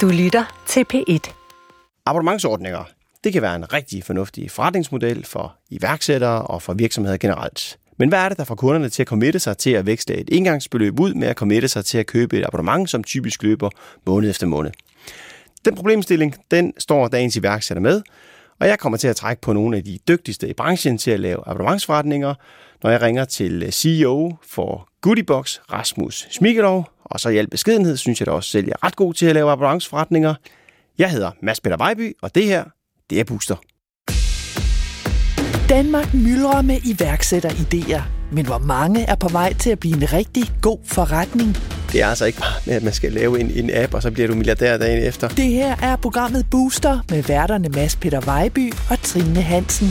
Du lytter til P1. Abonnementsordninger, det kan være en rigtig fornuftig forretningsmodel for iværksættere og for virksomheder generelt. Men hvad er det, der får kunderne til at committe sig til at vækste et engangsbeløb ud med at committe sig til at købe et abonnement, som typisk løber måned efter måned? Den problemstilling, den står dagens iværksætter med, og jeg kommer til at trække på nogle af de dygtigste i branchen til at lave abonnementsforretninger, når jeg ringer til CEO for Goodiebox, Rasmus Smigelov, og så i al beskedenhed synes jeg da også selv, jeg er ret god til at lave abonnementsforretninger. Jeg hedder Mads Peter Vejby, og det her, det er Booster. Danmark myldrer med iværksætteridéer, men hvor mange er på vej til at blive en rigtig god forretning? Det er altså ikke bare med, at man skal lave en, en app, og så bliver du milliardær dagen efter. Det her er programmet Booster med værterne Mads Peter Vejby og Trine Hansen.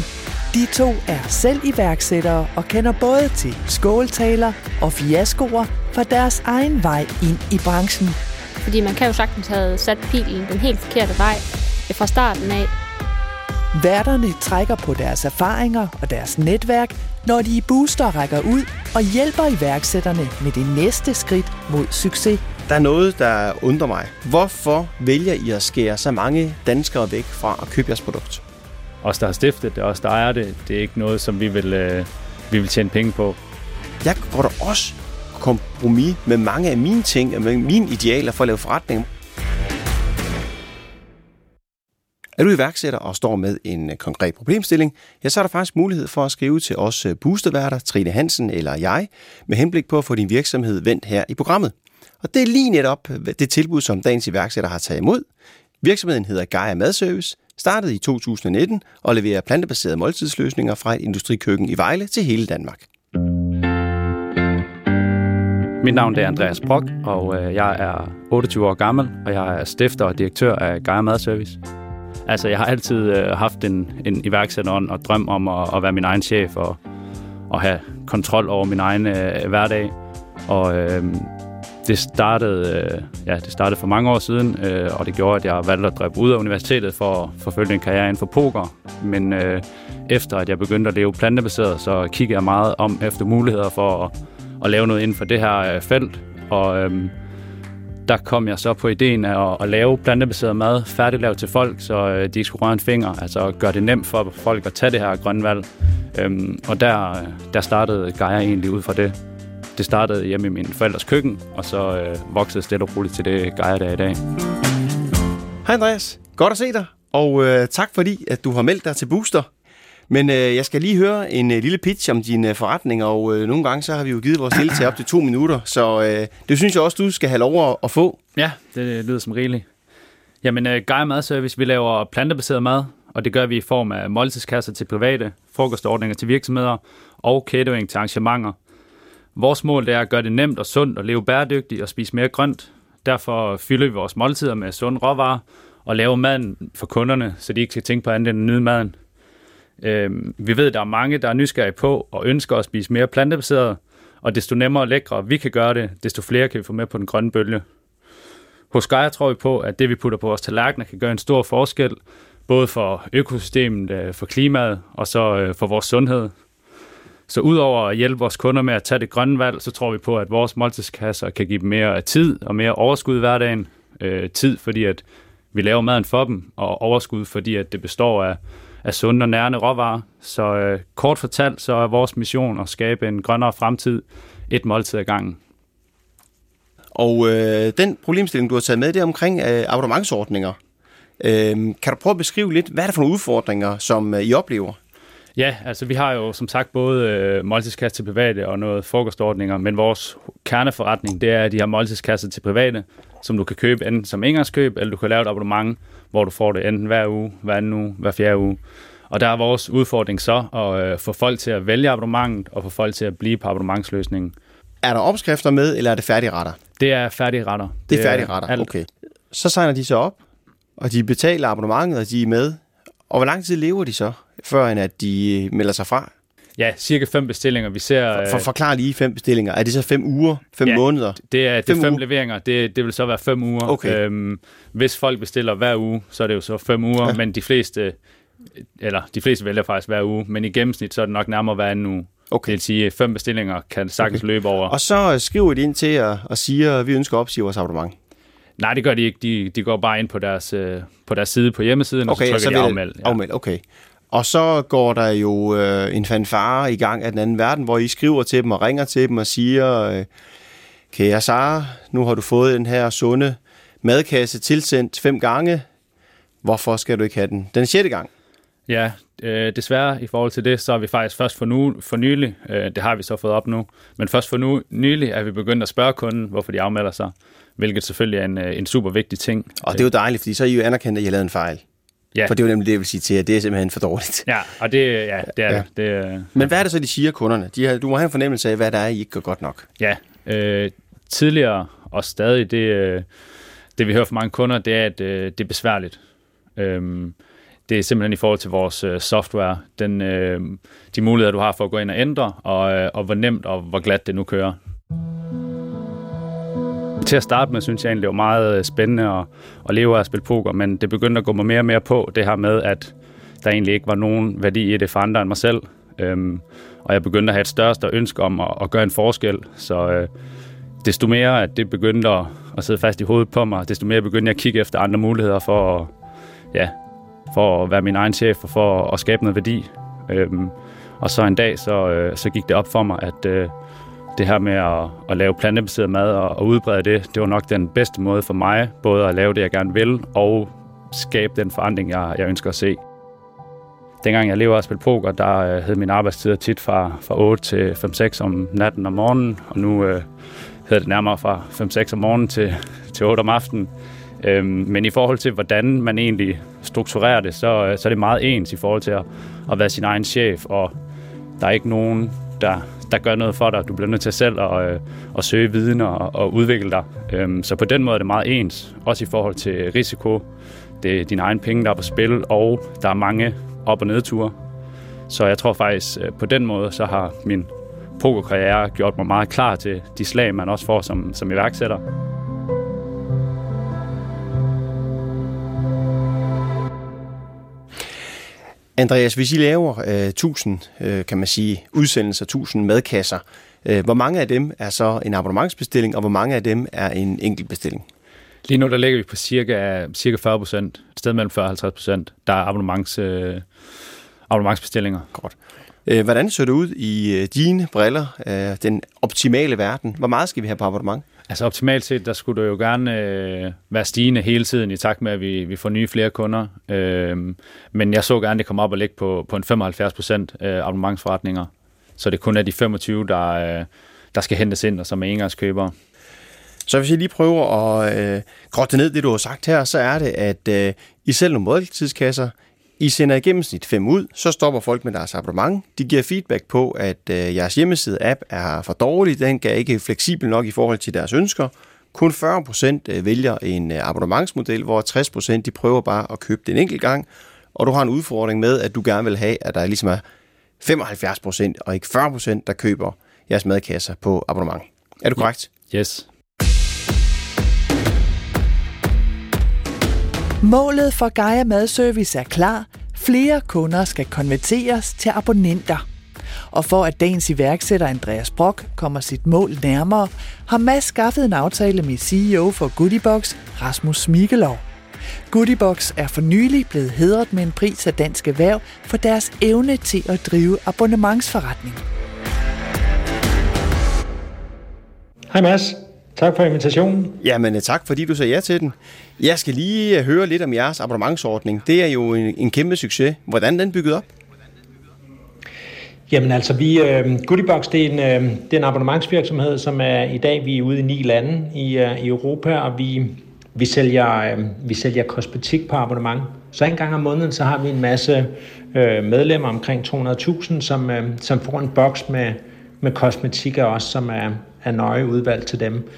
De to er selv iværksættere og kender både til skåltaler og fiaskoer for deres egen vej ind i branchen. Fordi man kan jo sagtens have sat pilen den helt forkerte vej fra starten af. Værterne trækker på deres erfaringer og deres netværk, når de i Booster rækker ud og hjælper iværksætterne med det næste skridt mod succes. Der er noget, der undrer mig. Hvorfor vælger I at skære så mange danskere væk fra at købe jeres produkt? Os, der har stiftet det, os, der ejer det, det er ikke noget, som vi vil, øh, vi vil tjene penge på. Jeg går da også kompromis med mange af mine ting, og med mine idealer for at lave forretning. Er du iværksætter og står med en øh, konkret problemstilling, ja, så er der faktisk mulighed for at skrive til os øh, boosterværter, Trine Hansen eller jeg, med henblik på at få din virksomhed vendt her i programmet. Og det er lige netop øh, det tilbud, som dagens iværksætter har taget imod. Virksomheden hedder Gaia Madservice, startede i 2019 og leverer plantebaserede måltidsløsninger fra et industrikøkken i Vejle til hele Danmark. Mit navn er Andreas Brock, og øh, jeg er 28 år gammel, og jeg er stifter og direktør af Gaia Madservice. Altså, jeg har altid øh, haft en, en iværksætterånd og drøm om at, at være min egen chef og, og have kontrol over min egen øh, hverdag. Og øh, det startede, øh, ja, det startede for mange år siden, øh, og det gjorde, at jeg valgte at droppe ud af universitetet for at forfølge en karriere inden for poker. Men øh, efter at jeg begyndte at leve plantebaseret, så kiggede jeg meget om efter muligheder for at, at lave noget inden for det her øh, felt. Og øh, der kom jeg så på ideen af at, at lave plantebaseret mad, færdiglavet til folk, så øh, de ikke skulle røre en finger, altså gøre det nemt for folk at tage det her grønne valg. Øh, og der, øh, der startede Gaia egentlig ud fra det. Det startede hjemme i min forældres køkken, og så øh, voksede stille og roligt til det Gaia, der i dag. Hej Andreas, godt at se dig, og øh, tak fordi, at du har meldt dig til Booster. Men øh, jeg skal lige høre en øh, lille pitch om din øh, forretning, og øh, nogle gange så har vi jo givet vores til op til to minutter, så øh, det synes jeg også, du skal have lov at, at få. Ja, det lyder som rigeligt. Jamen, øh, Gaia Madservice, vi laver plantebaseret mad, og det gør vi i form af måltidskasser til private, frokostordninger til virksomheder og catering til arrangementer. Vores mål er at gøre det nemt og sundt at leve bæredygtigt og spise mere grønt. Derfor fylder vi vores måltider med sunde råvarer og laver maden for kunderne, så de ikke skal tænke på andet end at nyde maden. Øh, vi ved, at der er mange, der er nysgerrige på og ønsker at spise mere plantebaseret, og desto nemmere og lækre vi kan gøre det, desto flere kan vi få med på den grønne bølge. Hos Gaia tror vi på, at det vi putter på vores tallerkener kan gøre en stor forskel, både for økosystemet, øh, for klimaet og så øh, for vores sundhed. Så udover at hjælpe vores kunder med at tage det grønne valg, så tror vi på, at vores måltidskasser kan give dem mere tid og mere overskud i hverdagen. Øh, tid, fordi at vi laver maden for dem, og overskud, fordi at det består af af sunde og nærende råvarer. Så øh, kort fortalt, så er vores mission at skabe en grønnere fremtid, et måltid ad gangen. Og øh, den problemstilling, du har taget med, det er omkring øh, abonnementsordninger. Øh, kan du prøve at beskrive lidt, hvad er det for nogle udfordringer, som øh, I oplever? Ja, altså vi har jo som sagt både øh, måltidskasser til private og noget frokostordninger, men vores kerneforretning, det er de her måltidskasser til private, som du kan købe enten som engangskøb, eller du kan lave et abonnement, hvor du får det enten hver uge, hver anden uge, hver fjerde uge. Og der er vores udfordring så at øh, få folk til at vælge abonnementet, og få folk til at blive på abonnementsløsningen. Er der opskrifter med, eller er det færdige retter? Det er færdige retter. Det er færdige retter, okay. Så signer de så op, og de betaler abonnementet, og de er med. Og hvor lang tid lever de så, før end at de melder sig fra? Ja, cirka fem bestillinger. Vi ser, for, for, øh, forklar lige fem bestillinger. Er det så fem uger, fem ja, måneder? det er, det fem, fem leveringer. Det, det vil så være fem uger. Okay. Øhm, hvis folk bestiller hver uge, så er det jo så fem uger, ja. men de fleste, eller de fleste vælger faktisk hver uge, men i gennemsnit så er det nok nærmere hver anden uge. Okay. Det vil sige, fem bestillinger kan sagtens okay. løbe over. Og så skriver I ind til jer og siger, at vi ønsker at opsige vores abonnement. Nej, det gør de ikke. De, de går bare ind på deres, øh, på deres side på hjemmesiden, okay, og så trykker så de afmeld. Ja. Afmeld, okay. Og så går der jo øh, en fanfare i gang af den anden verden, hvor I skriver til dem og ringer til dem og siger, øh, kære Sara, nu har du fået den her sunde madkasse tilsendt fem gange. Hvorfor skal du ikke have den den sjette gang? Ja, øh, desværre i forhold til det, så er vi faktisk først for, nu, for nylig, øh, det har vi så fået op nu, men først for nu, nylig er vi begyndt at spørge kunden, hvorfor de afmelder sig, hvilket selvfølgelig er en, øh, en super vigtig ting. Og det er jo dejligt, fordi så er I jo anerkendt, at I har lavet en fejl. Ja. For det er jo nemlig det, jeg vil sige til jer. Det er simpelthen for dårligt. Ja, og det, ja, det er Ja. det. øh, Men hvad er det så, de siger, kunderne? De har, du må have en fornemmelse af, hvad der er, I ikke gør godt nok. Ja, øh, tidligere og stadig, det, øh, det vi hører fra mange kunder, det er, at øh, det er besværligt. Øhm, det er simpelthen i forhold til vores øh, software, den, øh, de muligheder, du har for at gå ind og ændre, og, øh, og hvor nemt og hvor glat det nu kører. Til at starte med, synes jeg egentlig, det var meget øh, spændende at, at leve af at spille poker, men det begyndte at gå mig mere og mere på, det her med, at der egentlig ikke var nogen værdi i det for andre end mig selv. Øhm, og jeg begyndte at have et største ønske om at, at gøre en forskel, så øh, desto mere, at det begyndte at, at sidde fast i hovedet på mig, desto mere begyndte jeg at kigge efter andre muligheder for at, ja, for at være min egen chef og for at skabe noget værdi. Øhm, og så en dag, så, øh, så gik det op for mig, at øh, det her med at, at lave plantebaseret mad og, og udbrede det, det var nok den bedste måde for mig, både at lave det, jeg gerne vil, og skabe den forandring, jeg, jeg ønsker at se. Dengang jeg levede og spille poker, der øh, hed min arbejdstid tit fra, fra 8 til 5-6 om natten og morgenen, og nu øh, hedder det nærmere fra 5-6 om morgenen til, til 8 om aftenen. Øhm, men i forhold til, hvordan man egentlig strukturerer det, så, øh, så er det meget ens i forhold til at, at være sin egen chef, og der er ikke nogen, der, der gør noget for dig. Du bliver nødt til selv at, øh, at søge viden og, og udvikle dig. Øhm, så på den måde er det meget ens, også i forhold til risiko. Det er dine egne penge, der er på spil, og der er mange op- og nedture. Så jeg tror faktisk, øh, på den måde, så har min pokerkarriere gjort mig meget klar til de slag, man også får som, som iværksætter. Andreas, hvis I laver øh, 1000, øh, kan man sige, udsendelser, 1000 madkasser, øh, hvor mange af dem er så en abonnementsbestilling, og hvor mange af dem er en enkelt bestilling? Lige nu der ligger vi på cirka, cirka 40 procent, et sted mellem 40 og 50 procent, der er abonnements, øh, abonnementsbestillinger. Godt. Øh, hvordan ser det ud i øh, dine briller, øh, den optimale verden? Hvor meget skal vi have på abonnement? Altså optimalt set, der skulle det jo gerne øh, være stigende hele tiden i takt med, at vi, vi får nye flere kunder. Øh, men jeg så gerne, at det kom op og ligge på, på en 75 procent øh, abonnementsforretninger. Så det kun er de 25, der, øh, der skal hentes ind, og som er engangskøbere. Så hvis jeg lige prøver at øh, grotte ned det, du har sagt her, så er det, at øh, I selv nogle måltidskasser, i sender i gennemsnit fem ud, så stopper folk med deres abonnement. De giver feedback på, at øh, jeres hjemmeside-app er for dårlig, den er ikke fleksibel nok i forhold til deres ønsker. Kun 40% vælger en øh, abonnementsmodel, hvor 60% de prøver bare at købe den enkelt gang. Og du har en udfordring med, at du gerne vil have, at der ligesom er 75% og ikke 40%, der køber jeres madkasser på abonnement. Er du korrekt? Yes. Målet for Gaia Madservice er klar. Flere kunder skal konverteres til abonnenter. Og for at dagens iværksætter Andreas Brock kommer sit mål nærmere, har Mads skaffet en aftale med CEO for Goodiebox, Rasmus Smigelov. Goodiebox er for nylig blevet hedret med en pris af Dansk Erhverv for deres evne til at drive abonnementsforretning. Hej Mads. Tak for invitationen. Jamen tak, fordi du sagde ja til den. Jeg skal lige øh, høre lidt om jeres abonnementsordning. Det er jo en, en kæmpe succes. Hvordan er den bygget op? Jamen altså, vi, uh, Goodiebox, det er, en, uh, det er en abonnementsvirksomhed, som er i dag, vi er ude i ni lande i, uh, i Europa, og vi, vi, sælger, uh, vi sælger kosmetik på abonnement. Så en gang om måneden, så har vi en masse uh, medlemmer, omkring 200.000, som, uh, som får en boks med, med kosmetik af os, som er, er nøje udvalgt til dem.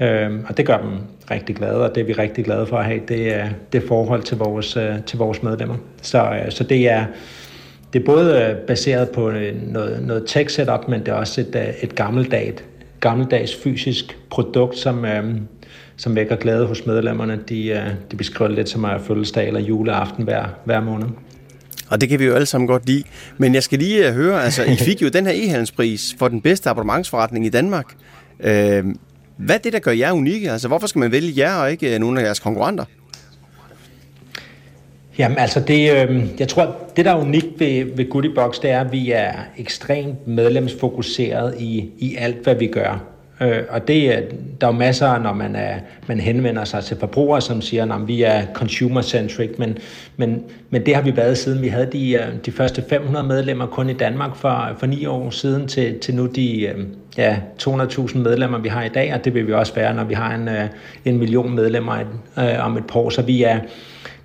Uh, og det gør dem rigtig glade, og det er vi rigtig glade for at have, det er det forhold til vores, øh, til vores medlemmer. Så, øh, så det er det er både øh, baseret på noget, noget tech setup, men det er også et, et gammeldags, gammeldags fysisk produkt, som, øhm, som vækker glæde hos medlemmerne. De, de beskriver det lidt som at fødselsdag eller juleaften hver, hver måned. Og det kan vi jo alle sammen godt lide. Men jeg skal lige øh, høre, altså I fik jo den her e-handelspris for den bedste abonnementsforretning i Danmark. Øh, Hvad er det, der gør jer unikke? Altså, hvorfor skal man vælge jer og ikke øh, nogle af jeres konkurrenter? Jamen altså, det, øh, jeg tror, det der er unikt ved, ved Goodiebox, det er, at vi er ekstremt medlemsfokuseret i, i alt, hvad vi gør. Øh, og det, der er jo masser, når man, er, man henvender sig til forbrugere, som siger, at vi er consumer-centric, men, men, men det har vi været siden vi havde de, øh, de første 500 medlemmer kun i Danmark for, for ni år siden til, til nu de øh, ja, 200.000 medlemmer, vi har i dag, og det vil vi også være, når vi har en, øh, en million medlemmer om et par år. Så vi er,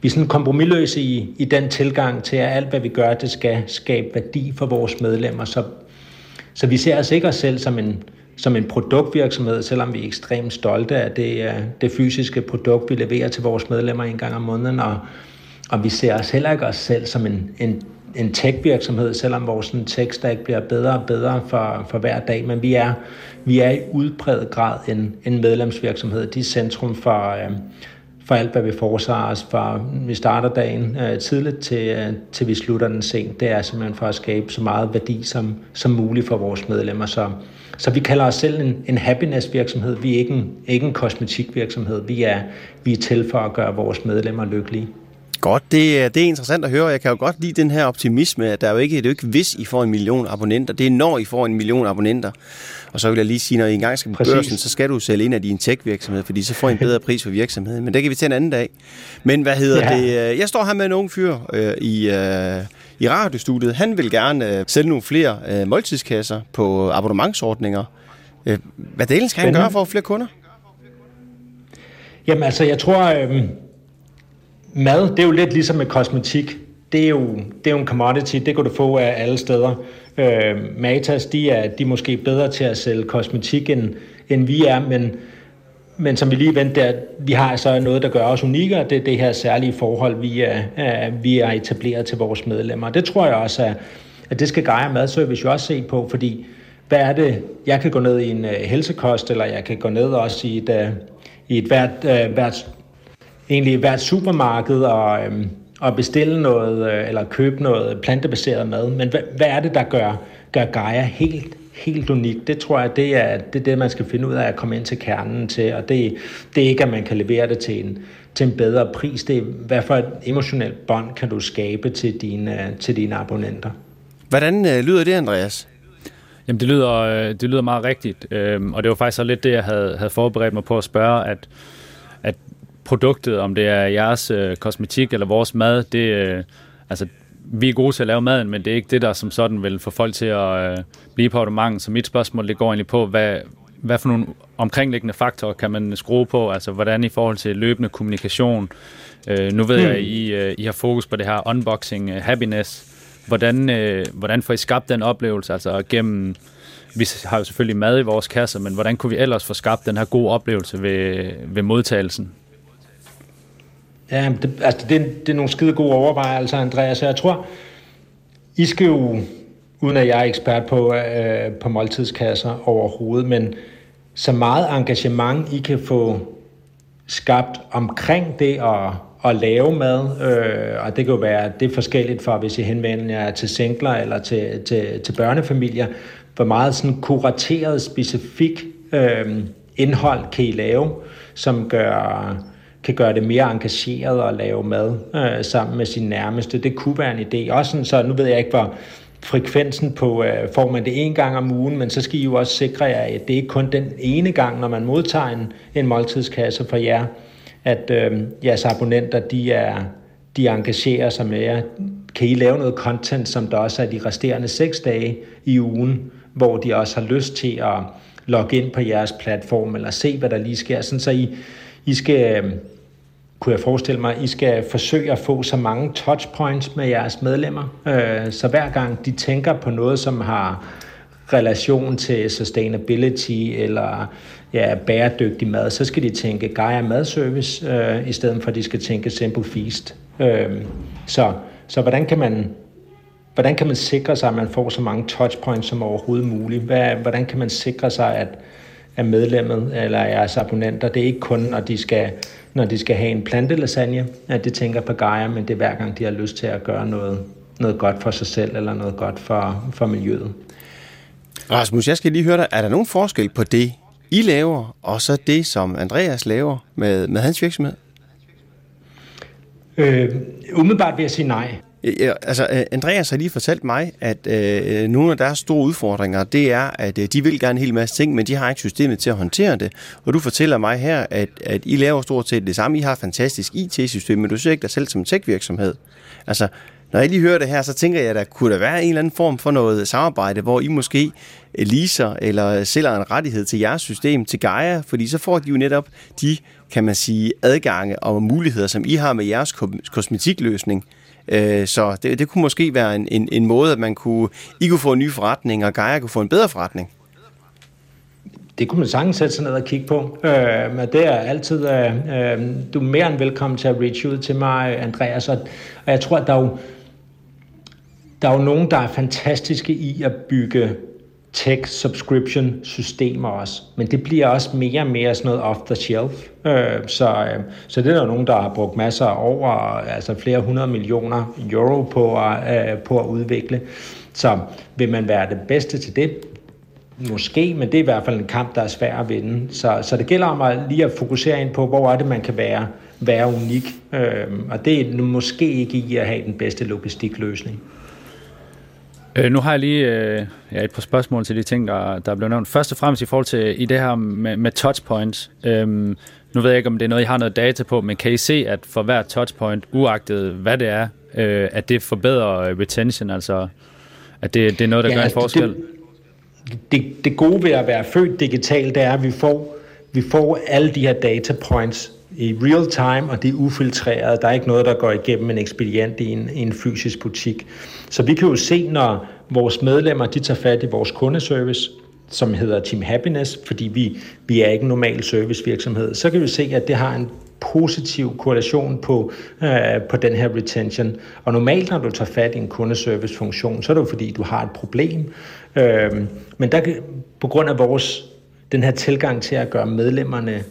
vi er sådan kompromilløse i, i den tilgang til, at alt, hvad vi gør, det skal skabe værdi for vores medlemmer. Så, så vi ser os ikke os selv som en, som en produktvirksomhed, selvom vi er ekstremt stolte af det, øh, det fysiske produkt, vi leverer til vores medlemmer en gang om måneden, og, og vi ser os heller ikke os selv som en, en, en tech-virksomhed, selvom vores tech ikke bliver bedre og bedre for, for hver dag, men vi er, vi er i udbredt grad en, en medlemsvirksomhed. De er centrum for, øh, for alt, hvad vi foretager os, fra vi starter dagen øh, tidligt til, øh, til vi slutter den sent. Det er simpelthen for at skabe så meget værdi som, som muligt for vores medlemmer. Så, så vi kalder os selv en, en happiness virksomhed. Vi er ikke en, ikke en kosmetik virksomhed. Vi er, vi er til for at gøre vores medlemmer lykkelige. Godt, det, det er interessant at høre. Jeg kan jo godt lide den her optimisme, at der er jo ikke, det er jo ikke hvis I får en million abonnenter, det er når I får en million abonnenter. Og så vil jeg lige sige, når I engang skal på Præcis. børsen, så skal du sælge ind af din tech-virksomhed, fordi så får I en bedre pris for virksomheden. Men det kan vi til en anden dag. Men hvad hedder ja. det? Jeg står her med en ung fyr øh, i, øh, i radiostudiet. Han vil gerne øh, sælge nogle flere øh, måltidskasser på abonnementsordninger. Øh, hvad delen skal han gøre for at få flere kunder? Jamen altså, jeg tror... Øh mad, det er jo lidt ligesom med kosmetik. Det er jo, det er jo en commodity, det kan du få af alle steder. Øh, Matas, de er, de er måske bedre til at sælge kosmetik, end, end vi er, men, men som vi lige vendte der, vi har så noget, der gør os unikke, og det er det her særlige forhold, vi er, vi er etableret til vores medlemmer. Det tror jeg også, at, at det skal Gaia Madservice jo også se på, fordi hvad er det, jeg kan gå ned i en uh, helsekost, eller jeg kan gå ned også i et, uh, i et hvert, uh, hvert egentlig hvert supermarked og, og bestille noget eller købe noget plantebaseret mad. Men hvad, hvad er det, der gør, gør Gaia helt, helt unik? Det tror jeg, det er, det er det, man skal finde ud af at komme ind til kernen til. Og det, det er ikke, at man kan levere det til en, til en bedre pris. Det er, hvad for et emotionelt bånd kan du skabe til dine, til dine abonnenter. Hvordan øh, lyder det, Andreas? Jamen, det lyder, øh, det lyder meget rigtigt. Øhm, og det var faktisk så lidt det, jeg havde, havde forberedt mig på at spørge, at produktet, om det er jeres øh, kosmetik eller vores mad, det, øh, altså, vi er gode til at lave maden, men det er ikke det, der som sådan vil få folk til at øh, blive på abonnement. Så mit spørgsmål det går egentlig på, hvad, hvad for nogle omkringliggende faktorer kan man skrue på? Altså, hvordan i forhold til løbende kommunikation? Øh, nu ved hmm. jeg, at I, øh, I har fokus på det her unboxing uh, happiness. Hvordan, øh, hvordan får I skabt den oplevelse? Altså gennem, vi har jo selvfølgelig mad i vores kasser, men hvordan kunne vi ellers få skabt den her gode oplevelse ved, ved modtagelsen? Ja, det, altså det, det er nogle skide gode overvejelser, Andreas. Jeg tror, I skal jo, uden at jeg er ekspert på, øh, på måltidskasser overhovedet, men så meget engagement, I kan få skabt omkring det at, at lave mad, øh, og det kan jo være, det er forskelligt for, hvis I henvender jer til singler eller til, til, til børnefamilier, hvor meget sådan kurateret, specifik øh, indhold kan I lave, som gør kan gøre det mere engageret at lave mad øh, sammen med sin nærmeste. Det kunne være en idé. Også sådan, så nu ved jeg ikke, hvor frekvensen på, øh, får man det en gang om ugen, men så skal I jo også sikre jer, at det ikke kun den ene gang, når man modtager en, en måltidskasse fra jer, at øh, jeres abonnenter, de er, de engagerer sig med jer. Kan I lave noget content, som der også er de resterende seks dage i ugen, hvor de også har lyst til at logge ind på jeres platform, eller se, hvad der lige sker, sådan så I, i skal øh, kunne jeg forestille mig, I skal forsøge at få så mange touchpoints med jeres medlemmer, øh, så hver gang de tænker på noget, som har relation til sustainability eller ja, bæredygtig mad, så skal de tænke Gaia Madservice, øh, i stedet for at de skal tænke Simple Feast. Øh, så, så hvordan kan man hvordan kan man sikre sig, at man får så mange touchpoints som overhovedet muligt? Hvad, hvordan kan man sikre sig, at, at medlemmet eller jeres abonnenter, det er ikke kun, når de skal når de skal have en plantelasagne, at de tænker på Gaia, men det er hver gang, de har lyst til at gøre noget, noget godt for sig selv, eller noget godt for, for miljøet. Rasmus, jeg skal lige høre dig. Er der nogen forskel på det, I laver, og så det, som Andreas laver med, med hans virksomhed? Øh, umiddelbart vil jeg sige nej. Øh, ja, altså, øh, Andreas har lige fortalt mig, at øh, nogle af deres store udfordringer, det er, at øh, de vil gerne en hel masse ting, men de har ikke systemet til at håndtere det. Og du fortæller mig her, at, at I laver stort set det samme. I har et fantastisk IT-system, men du ser ikke dig selv som tech-virksomhed. Altså, når jeg lige hører det her, så tænker jeg, at der kunne der være en eller anden form for noget samarbejde, hvor I måske øh, leaser eller sælger en rettighed til jeres system, til Gaia, fordi så får de jo netop de, kan man sige, adgange og muligheder, som I har med jeres kosmetikløsning. Øh, så det, det kunne måske være en, en, en måde, at man kunne, I kunne få en ny forretning, og Gaia kunne få en bedre forretning. Det kunne man sagtens sætte sig ned og kigge på. Øh, men det er altid, øh, øh, du er mere end velkommen til at reach ud til mig, Andreas. Og, og jeg tror, at der er jo, der er jo nogen, der er fantastiske i at bygge tech subscription systemer også, men det bliver også mere og mere sådan noget off the shelf. Øh, så, øh, så det er der nogen, der har brugt masser af over, altså flere hundrede millioner euro på at, øh, på at udvikle. Så vil man være det bedste til det? Måske, men det er i hvert fald en kamp, der er svær at vinde. Så, så det gælder om at lige at fokusere ind på, hvor er det, man kan være, være unik. Øh, og det er måske ikke i at have den bedste logistikløsning. Øh, nu har jeg lige øh, ja, et par spørgsmål til de ting, der, der er blevet nævnt. Først og fremmest i forhold til i det her med, med touchpoints. Øhm, nu ved jeg ikke, om det er noget, I har noget data på, men kan I se, at for hver touchpoint, uagtet hvad det er, øh, at det forbedrer retention, altså at det, det er noget, der ja, gør en forskel? Det, det, det gode ved at være født digital, det er, at vi får, vi får alle de her data points i real time, og det er ufiltreret. Der er ikke noget, der går igennem en ekspedient i en, i en fysisk butik. Så vi kan jo se, når vores medlemmer de tager fat i vores kundeservice, som hedder Team Happiness, fordi vi, vi er ikke en normal servicevirksomhed, så kan vi se, at det har en positiv korrelation på, øh, på den her retention. Og normalt, når du tager fat i en kundeservice-funktion, så er det jo fordi, du har et problem. Øh, men der, på grund af vores den her tilgang til at gøre medlemmerne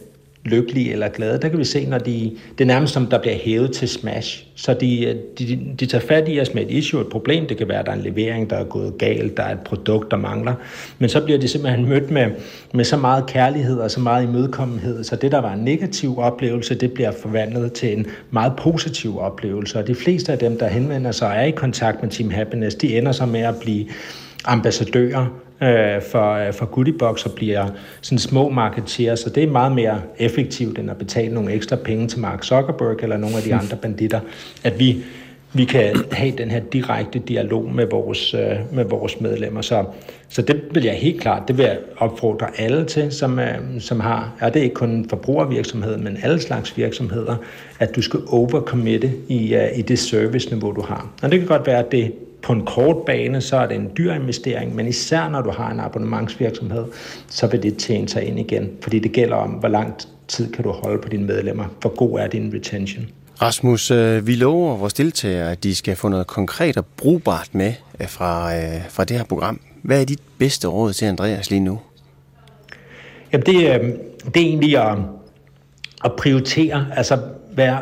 lykkelige eller glade. Der kan vi se, når de, det er nærmest som, der bliver hævet til smash. Så de, øh, de, de tager fat i os med et issue, et problem. Det kan være, at der er en levering, der er gået galt, der er et produkt, der mangler. Men så bliver de simpelthen mødt med, med så meget kærlighed og så meget imødekommenhed, så det, der var en negativ oplevelse, det bliver forvandlet til en meget positiv oplevelse. Og de fleste af dem, der henvender sig og er i kontakt med Team Happiness, de ender så med at blive ambassadører øh, for, øh, for Goodiebox og bliver sådan små marketeer, så det er meget mere effektivt, end at betale nogle ekstra penge til Mark Zuckerberg eller nogle af de andre banditter, at vi, vi kan have den her direkte dialog med vores, øh, med vores medlemmer. Så, så det vil jeg helt klart, det vil jeg opfordre alle til, som, øh, som har, og det er ikke kun forbrugervirksomhed, men alle slags virksomheder, at du skal overcommitte i, øh, i det serviceniveau, du har. Og det kan godt være, at det på en kort bane, så er det en dyr investering, men især når du har en abonnementsvirksomhed, så vil det tjene sig ind igen, fordi det gælder om, hvor lang tid kan du holde på dine medlemmer, hvor god er din retention. Rasmus, øh, vi lover vores deltagere, at de skal få noget konkret og brugbart med øh, fra, øh, fra det her program. Hvad er dit bedste råd til Andreas lige nu? Jamen det, det er egentlig at, at prioritere, altså være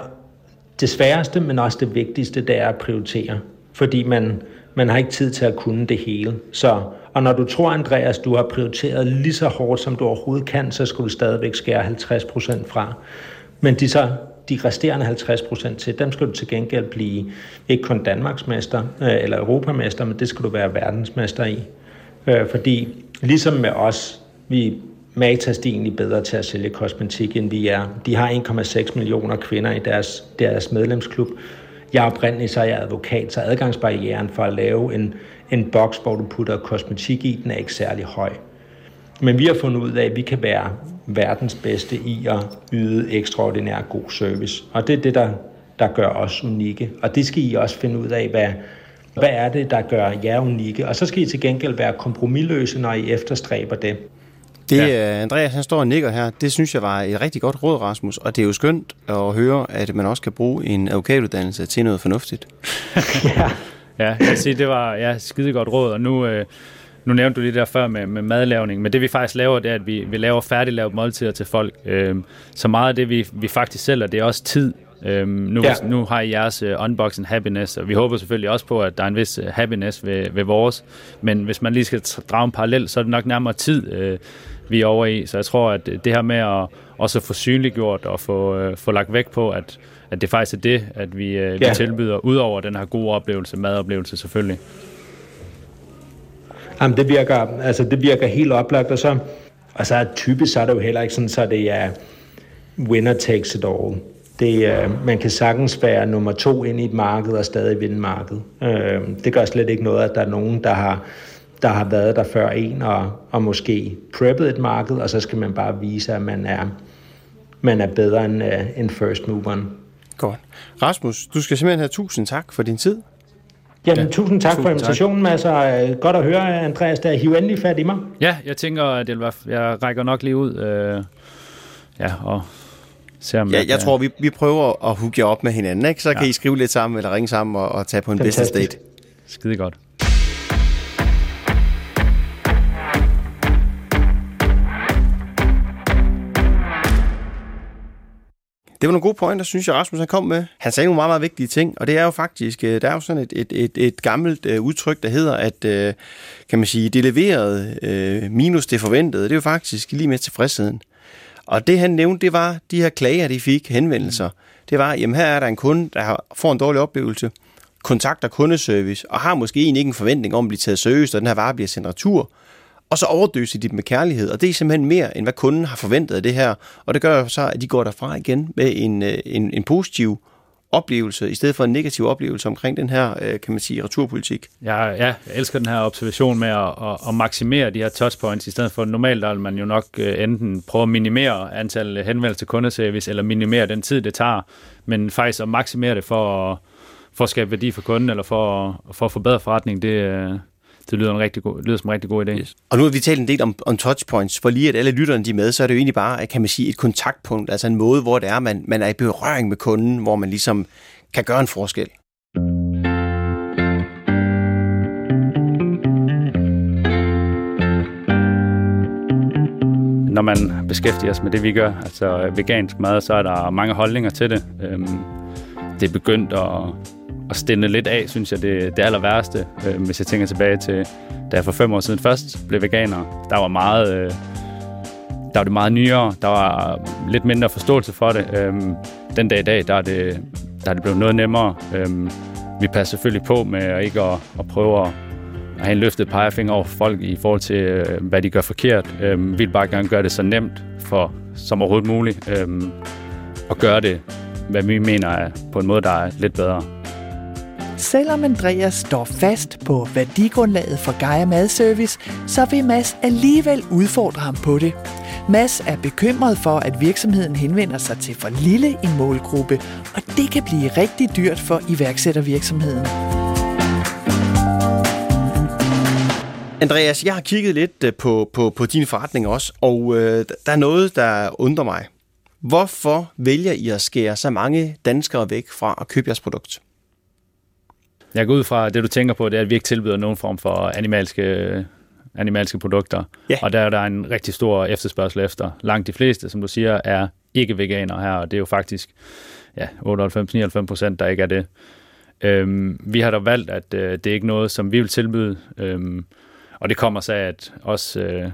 det sværeste, men også det vigtigste, det er at prioritere fordi man, man har ikke tid til at kunne det hele. Så, og når du tror, Andreas, du har prioriteret lige så hårdt, som du overhovedet kan, så skal du stadigvæk skære 50% fra. Men de, så, de resterende 50% til, dem skal du til gengæld blive ikke kun Danmarksmester øh, eller Europamester, men det skal du være verdensmester i. Øh, fordi ligesom med os, vi Matas de er egentlig bedre til at sælge kosmetik, end vi er. De har 1,6 millioner kvinder i deres, deres medlemsklub, jeg er oprindelig, så er jeg advokat, så adgangsbarrieren for at lave en, en boks, hvor du putter kosmetik i, den er ikke særlig høj. Men vi har fundet ud af, at vi kan være verdens bedste i at yde ekstraordinær god service. Og det er det, der, der gør os unikke. Og det skal I også finde ud af, hvad, hvad er det, der gør jer unikke. Og så skal I til gengæld være kompromilløse, når I efterstræber det. Det, ja. Andreas han står og nikker her, det synes jeg var et rigtig godt råd, Rasmus, og det er jo skønt at høre, at man også kan bruge en advokatuddannelse til noget fornuftigt. ja. ja, jeg siger, det var ja, skide godt råd, og nu, øh, nu nævnte du lige der før med, med madlavning, men det vi faktisk laver, det er, at vi, vi laver færdiglavet måltider til folk. Øh, så meget af det, vi, vi faktisk sælger, det er også tid. Øhm, nu, ja. nu har I jeres uh, unboxing happiness, og vi håber selvfølgelig også på, at der er en vis uh, happiness ved, ved vores. Men hvis man lige skal drage en parallel, så er det nok nærmere tid. Uh, vi er over i. Så jeg tror, at det her med at også få synliggjort og få, øh, få lagt vægt på, at, at det faktisk er det, at vi, vi Ja. tilbyder, udover den her gode oplevelse, madoplevelse selvfølgelig. Jamen, det virker, altså, det virker helt oplagt, og så, og så er typisk så er det jo heller ikke sådan, så det er winner takes it all. Det, øh, man kan sagtens være nummer to ind i et marked og stadig vinde markedet. Øh, det gør slet ikke noget, at der er nogen, der har, der har været der før en og, og måske preppet et marked, og så skal man bare vise, at man er, man er bedre end, øh, end first moveren. Godt. Rasmus, du skal simpelthen have tusind tak for din tid. Jamen, Ja, tusind tak tusind for invitationen, Mads, og øh, godt at høre, Andreas, der hiv endelig fat i mig. Ja, jeg tænker, at det vil være, jeg rækker nok lige ud øh, ja, og ser om Ja, jeg kan- tror, vi, vi prøver at hooke jer op med hinanden, ikke? Så kan Ja. I skrive lidt sammen, eller ringe sammen og, og tage på en business Fantastisk. date. Skide godt. Det var nogle gode pointer, synes jeg, Rasmus han kom med. Han sagde nogle meget, meget vigtige ting, og det er jo faktisk, øh, der er jo sådan et, et, et, et gammelt uh, udtryk, der hedder, at uh, kan man sige, det leverede minus det forventede, det er jo faktisk lige med tilfredsheden. Og det han nævnte, det var de her klager, de fik, henvendelser. Det var, jamen her er der en kunde, der får en dårlig oplevelse, kontakter kundeservice, og har måske egentlig ikke en forventning om at blive taget seriøst, og den her vare bliver sendt retur, og så overdøser de dem med kærlighed. Og det er simpelthen mere, end hvad kunden har forventet af det her. Og det gør så, at de går derfra igen med en, øh, en, en positiv oplevelse, i stedet for en negativ oplevelse omkring den her, øh, kan man sige, returpolitik. Jeg, ja, jeg elsker den her observation med at, at, at maksimere de her touchpoints, i stedet for normalt der vil man jo nok øh, enten prøve at minimere antallet henvendelser til kundeservice, eller minimere den tid, det tager, men faktisk at maksimere det for at, for at skabe værdi for kunden, eller for, at- for at forbedre forretning, det, øh, det lyder, en rigtig god, lyder som en rigtig god idé. Yes. Og nu har vi talt en del om, om touchpoints, for lige at alle lytterne de er med, så er det jo egentlig bare, kan man sige, et kontaktpunkt, altså en måde, hvor det er, man, man er i berøring med kunden, hvor man ligesom kan gøre en forskel. når man beskæftiger sig med det, vi gør, altså vegansk mad, så er der mange holdninger til det. Øhm, det er begyndt at, at stænde lidt af, synes jeg, det, det aller værste. Øh, hvis jeg tænker tilbage til, da jeg for fem år siden først blev veganer, der var meget... Øh, der var det meget nyere, der var lidt mindre forståelse for det. Øhm, den dag i dag, der er det, der er det blevet noget nemmere. Øhm, vi passer selvfølgelig på med at ikke at, at prøve at at have en løftet pegefinger over for folk i forhold til, øh, hvad de gør forkert. Øhm, vi vil bare gerne gøre det så nemt for, som overhovedet muligt, øhm, og gøre det, hvad vi mener er på en måde, der er lidt bedre. Selvom Andreas står fast på værdigrundlaget for Gaia Madservice, så vil Mads alligevel udfordre ham på det. Mads er bekymret for, at virksomheden henvender sig til for lille en målgruppe, og det kan blive rigtig dyrt for iværksættervirksomheden. Andreas, jeg har kigget lidt øh, på, på, på din forretning også, og øh, der er noget, der undrer mig. Hvorfor vælger I at skære så mange danskere væk fra at købe jeres produkt? Jeg går ud fra, at det du tænker på, det er, at vi ikke tilbyder nogen form for animalske, animalske produkter. Ja. Og der er der en rigtig stor efterspørgsel efter. Langt de fleste, som du siger, er ikke veganere her, og det er jo faktisk ja, 98-99 procent, der ikke er det. Øhm, vi har da valgt, at øh, det er ikke noget, som vi vil tilbyde, øhm, og det kommer så af, at os, øh,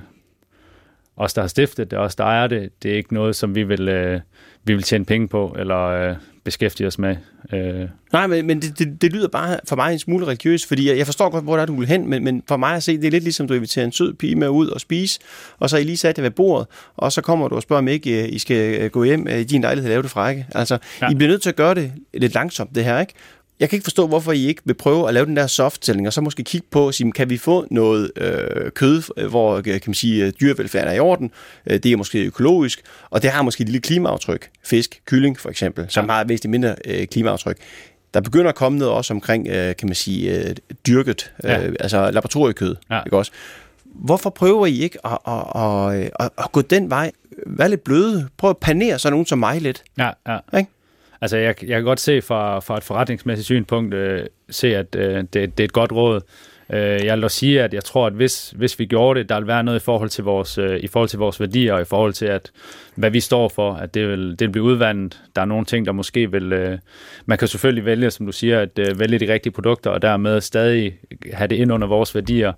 os, der har stiftet det, os, der ejer det, det er ikke noget, som vi vil, øh, vi vil tjene penge på, eller øh, beskæftige os med. Øh, Nej, men, men det, det, det lyder bare for mig en smule religiøst, fordi jeg, jeg forstår godt, hvor der er, du vil hen, men, men for mig at se, det er lidt ligesom, du inviterer en sød pige med ud og spise, og så er I lige sat jer ved bordet, og så kommer du og spørger, om ikke øh, I skal øh, gå hjem øh, i din lejlighed og lave det frække. Altså. Ja. I bliver nødt til at gøre det lidt langsomt, det her, ikke? Jeg kan ikke forstå, hvorfor I ikke vil prøve at lave den der soft-selling, og så måske kigge på, sige, kan vi få noget øh, kød, øh, hvor øh, kan man sige, øh, dyrevelfærden er i orden, det er måske økologisk, og det har måske et lille klimaaftryk, fisk, kylling for eksempel, som Ja. har et væsentligt mindre øh, klimaaftryk. Der begynder at komme noget også omkring, øh, kan man sige, øh, dyrket, øh, Ja. altså laboratoriekød, Ja. ikke også? Hvorfor prøver I ikke at, at, at, at, at, at gå den vej? Vær lidt bløde. Prøv at panere sådan nogen som mig lidt. Ja, ja. Ikke? Altså, jeg, jeg kan godt se fra, fra et forretningsmæssigt synspunkt, øh, se, at øh, det, det er et godt råd. Øh, jeg vil dog sige, at jeg tror, at hvis, hvis vi gjorde det, der vil være noget i forhold til vores, øh, i forhold til vores værdier, og i forhold til, at hvad vi står for, at det vil, det vil blive udvandet. Der er nogle ting, der måske vil... Øh, man kan selvfølgelig vælge, som du siger, at øh, vælge de rigtige produkter, og dermed stadig have det ind under vores værdier.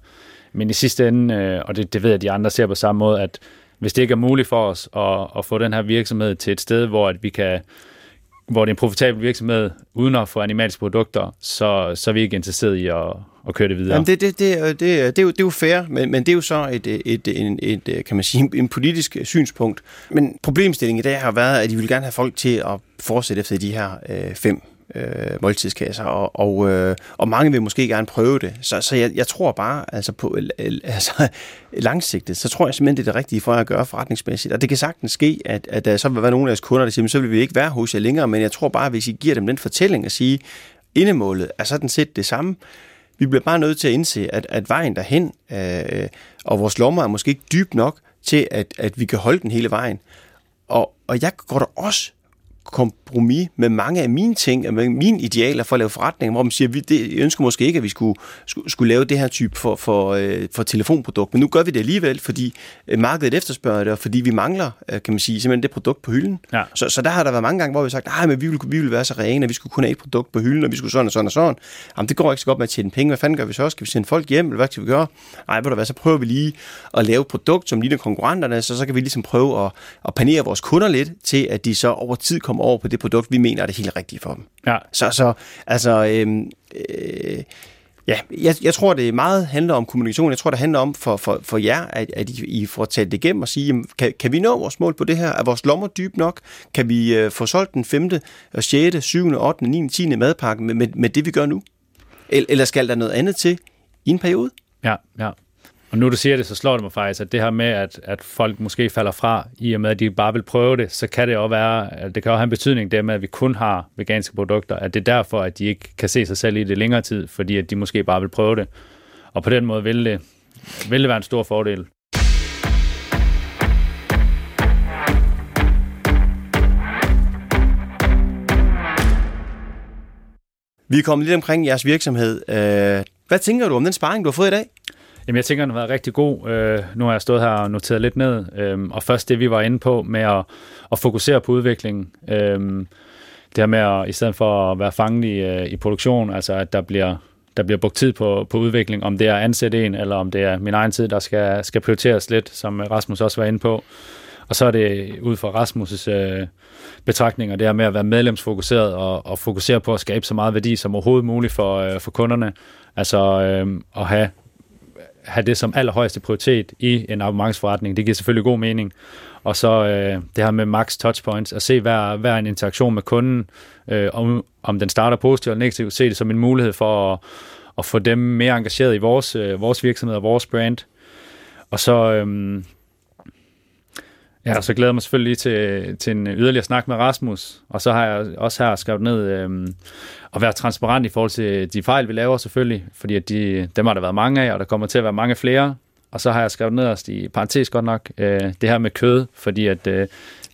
Men i sidste ende, øh, og det, det ved jeg, at de andre ser på samme måde, at hvis det ikke er muligt for os at, at få den her virksomhed til et sted, hvor at vi kan hvor det er en profitabel virksomhed, uden at få animalske produkter, så, så er vi ikke interesseret i at, at køre det videre. Jamen det, det, det, øh, det, øh, det, er jo, det er jo fair, men, men det er jo så et, øh, et, et, en, et, kan man sige, en politisk synspunkt. Men problemstillingen i dag har været, at de vil gerne have folk til at fortsætte efter de her øh, fem øh, måltidskasser, og, og, øh, og mange vil måske gerne prøve det. Så, så jeg, jeg tror bare, altså på øh, altså, langsigtet, så tror jeg simpelthen, det er det rigtige for at gøre forretningsmæssigt. Og det kan sagtens ske, at, at der så vil være nogle af jeres kunder, der siger, så vil vi ikke være hos jer længere, men jeg tror bare, hvis I giver dem den fortælling at sige, indemålet er sådan set det samme, vi bliver bare nødt til at indse, at, at vejen derhen, øh, og vores lommer er måske ikke dyb nok til, at, at vi kan holde den hele vejen. Og, og jeg går der også kompromis med mange af mine ting, med mine idealer for at lave forretninger, hvor man siger, vi det, jeg ønsker måske ikke, at vi skulle, skulle, skulle lave det her type for, for, øh, for telefonprodukt, men nu gør vi det alligevel, fordi øh, markedet efterspørger det, og fordi vi mangler, øh, kan man sige, simpelthen det produkt på hylden. Ja. Så, så der har der været mange gange, hvor vi har sagt, nej, men vi vil, vi vil være så rene, at vi skulle kun have et produkt på hylden, og vi skulle sådan og sådan og sådan. Jamen, det går ikke så godt med at tjene penge. Hvad fanden gør vi så? Skal vi sende folk hjem, eller hvad skal vi gøre? Nej, ved du hvad, så prøver vi lige at lave et produkt, som ligner konkurrenterne, så så kan vi ligesom prøve at, at panere vores kunder lidt til, at de så over tid kommer over på det produkt, vi mener er det helt rigtige for dem. Ja. Så, så altså, øhm, øh, ja, jeg, jeg tror, det meget handler om kommunikation. Jeg tror, det handler om for, for, for jer, at, at I, I får talt det igennem og sige, jamen, kan, kan vi nå vores mål på det her? Er vores lommer dyb nok? Kan vi øh, få solgt den 5., 6., 7., 8., 9., 10. madpakke med, med, med det, vi gør nu? Eller skal der noget andet til i en periode? Ja, ja. Og nu du siger det, så slår det mig faktisk, at det her med, at, at folk måske falder fra, i og med, at de bare vil prøve det, så kan det også være, at det kan også have en betydning, det med, at vi kun har veganske produkter, at det er derfor, at de ikke kan se sig selv i det længere tid, fordi at de måske bare vil prøve det. Og på den måde vil det, vil det være en stor fordel. Vi er kommet lidt omkring jeres virksomhed. Øh, hvad tænker du om den sparring, du har fået i dag? Jamen, jeg tænker, den har været rigtig god. Øh, nu har jeg stået her og noteret lidt ned. Øh, og først det, vi var inde på med at, at fokusere på udviklingen. Øh, det her med, at, i stedet for at være fanget i, øh, i produktion, altså at der bliver, der bliver brugt tid på, på udvikling, om det er ansat en, eller om det er min egen tid, der skal, skal prioriteres lidt, som Rasmus også var inde på. Og så er det ud fra Rasmus' øh, betragtninger, det her med at være medlemsfokuseret og, og fokusere på at skabe så meget værdi som overhovedet muligt for, øh, for kunderne. Altså øh, at have have det som allerhøjeste prioritet i en abonnementsforretning. Det giver selvfølgelig god mening. Og så øh, det her med max touchpoints, at se hver, hver en interaktion med kunden, øh, om, om den starter positivt eller negativt, se det som en mulighed for at, at få dem mere engageret i vores, øh, vores virksomhed og vores brand. Og så, øh, ja, så glæder jeg mig selvfølgelig lige til, til en yderligere snak med Rasmus. Og så har jeg også her skrevet ned, øh, at være transparent i forhold til de fejl, vi laver selvfølgelig, fordi at de, dem har der været mange af, og der kommer til at være mange flere. Og så har jeg skrevet nederst i parentes godt nok, øh, det her med kød, fordi at, øh, der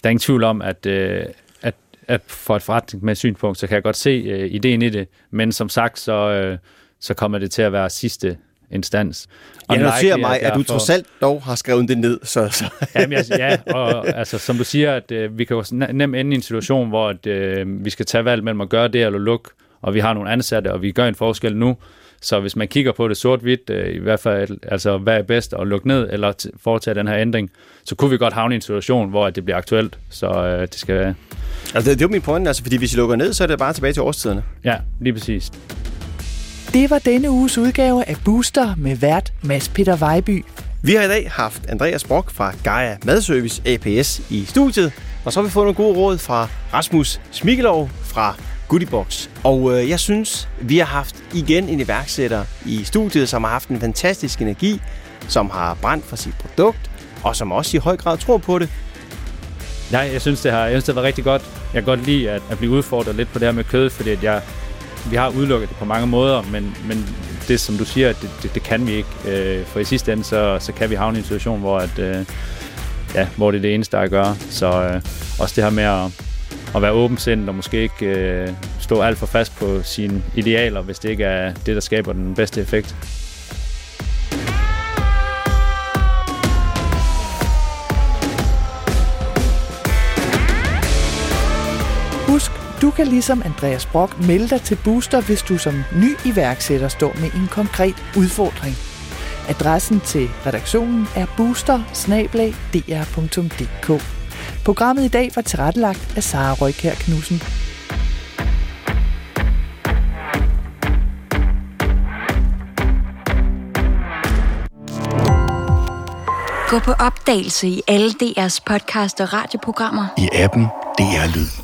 er ingen tvivl om, at, øh, at, at for et forretningsmæssigt synspunkt, så kan jeg godt se øh, ideen i det, men som sagt, så, øh, så kommer det til at være sidste instans. Jeg noterer mig, at du trods alt dog har skrevet det ned. Så, så. Jamen, jeg, ja, og altså, som du siger, at øh, vi kan jo nemt ende i en situation, hvor at, øh, vi skal tage valg mellem at gøre det eller lukke og vi har nogle ansatte, og vi gør en forskel nu. Så hvis man kigger på det sort-hvidt, øh, i hvert fald, altså hvad er bedst at lukke ned eller foretage den her ændring, så kunne vi godt havne i en situation, hvor det bliver aktuelt. Så øh, det skal... Altså det, det er jo min point, altså, fordi hvis I lukker ned, så er det bare tilbage til årstiderne. Ja, lige præcis. Det var denne uges udgave af Booster med vært Mads Peter Vejby. Vi har i dag haft Andreas Brock fra Gaia Madservice APS i studiet, og så har vi fået nogle gode råd fra Rasmus Smikkelov fra Goodiebox. Og øh, jeg synes, vi har haft igen en iværksætter i studiet, som har haft en fantastisk energi, som har brændt for sit produkt, og som også i høj grad tror på det. Nej, jeg synes, det har, jeg synes, det har været rigtig godt. Jeg kan godt lide at, at blive udfordret lidt på det her med kød, fordi at jeg, vi har udelukket det på mange måder, men, men det, som du siger, det, det, det kan vi ikke. Øh, for i sidste ende, så, så kan vi havne i en situation, hvor, at, øh, ja, hvor det er det eneste, der er at gøre. Så øh, også det her med at, at være åbensindet og måske ikke øh, stå alt for fast på sine idealer, hvis det ikke er det, der skaber den bedste effekt. Du kan ligesom Andreas Brock melde dig til Booster, hvis du som ny iværksætter står med en konkret udfordring. Adressen til redaktionen er booster Programmet i dag var tilrettelagt af Sara Røykær Knudsen. Gå på opdagelse i alle DR's podcast og radioprogrammer. I appen DR Lyd.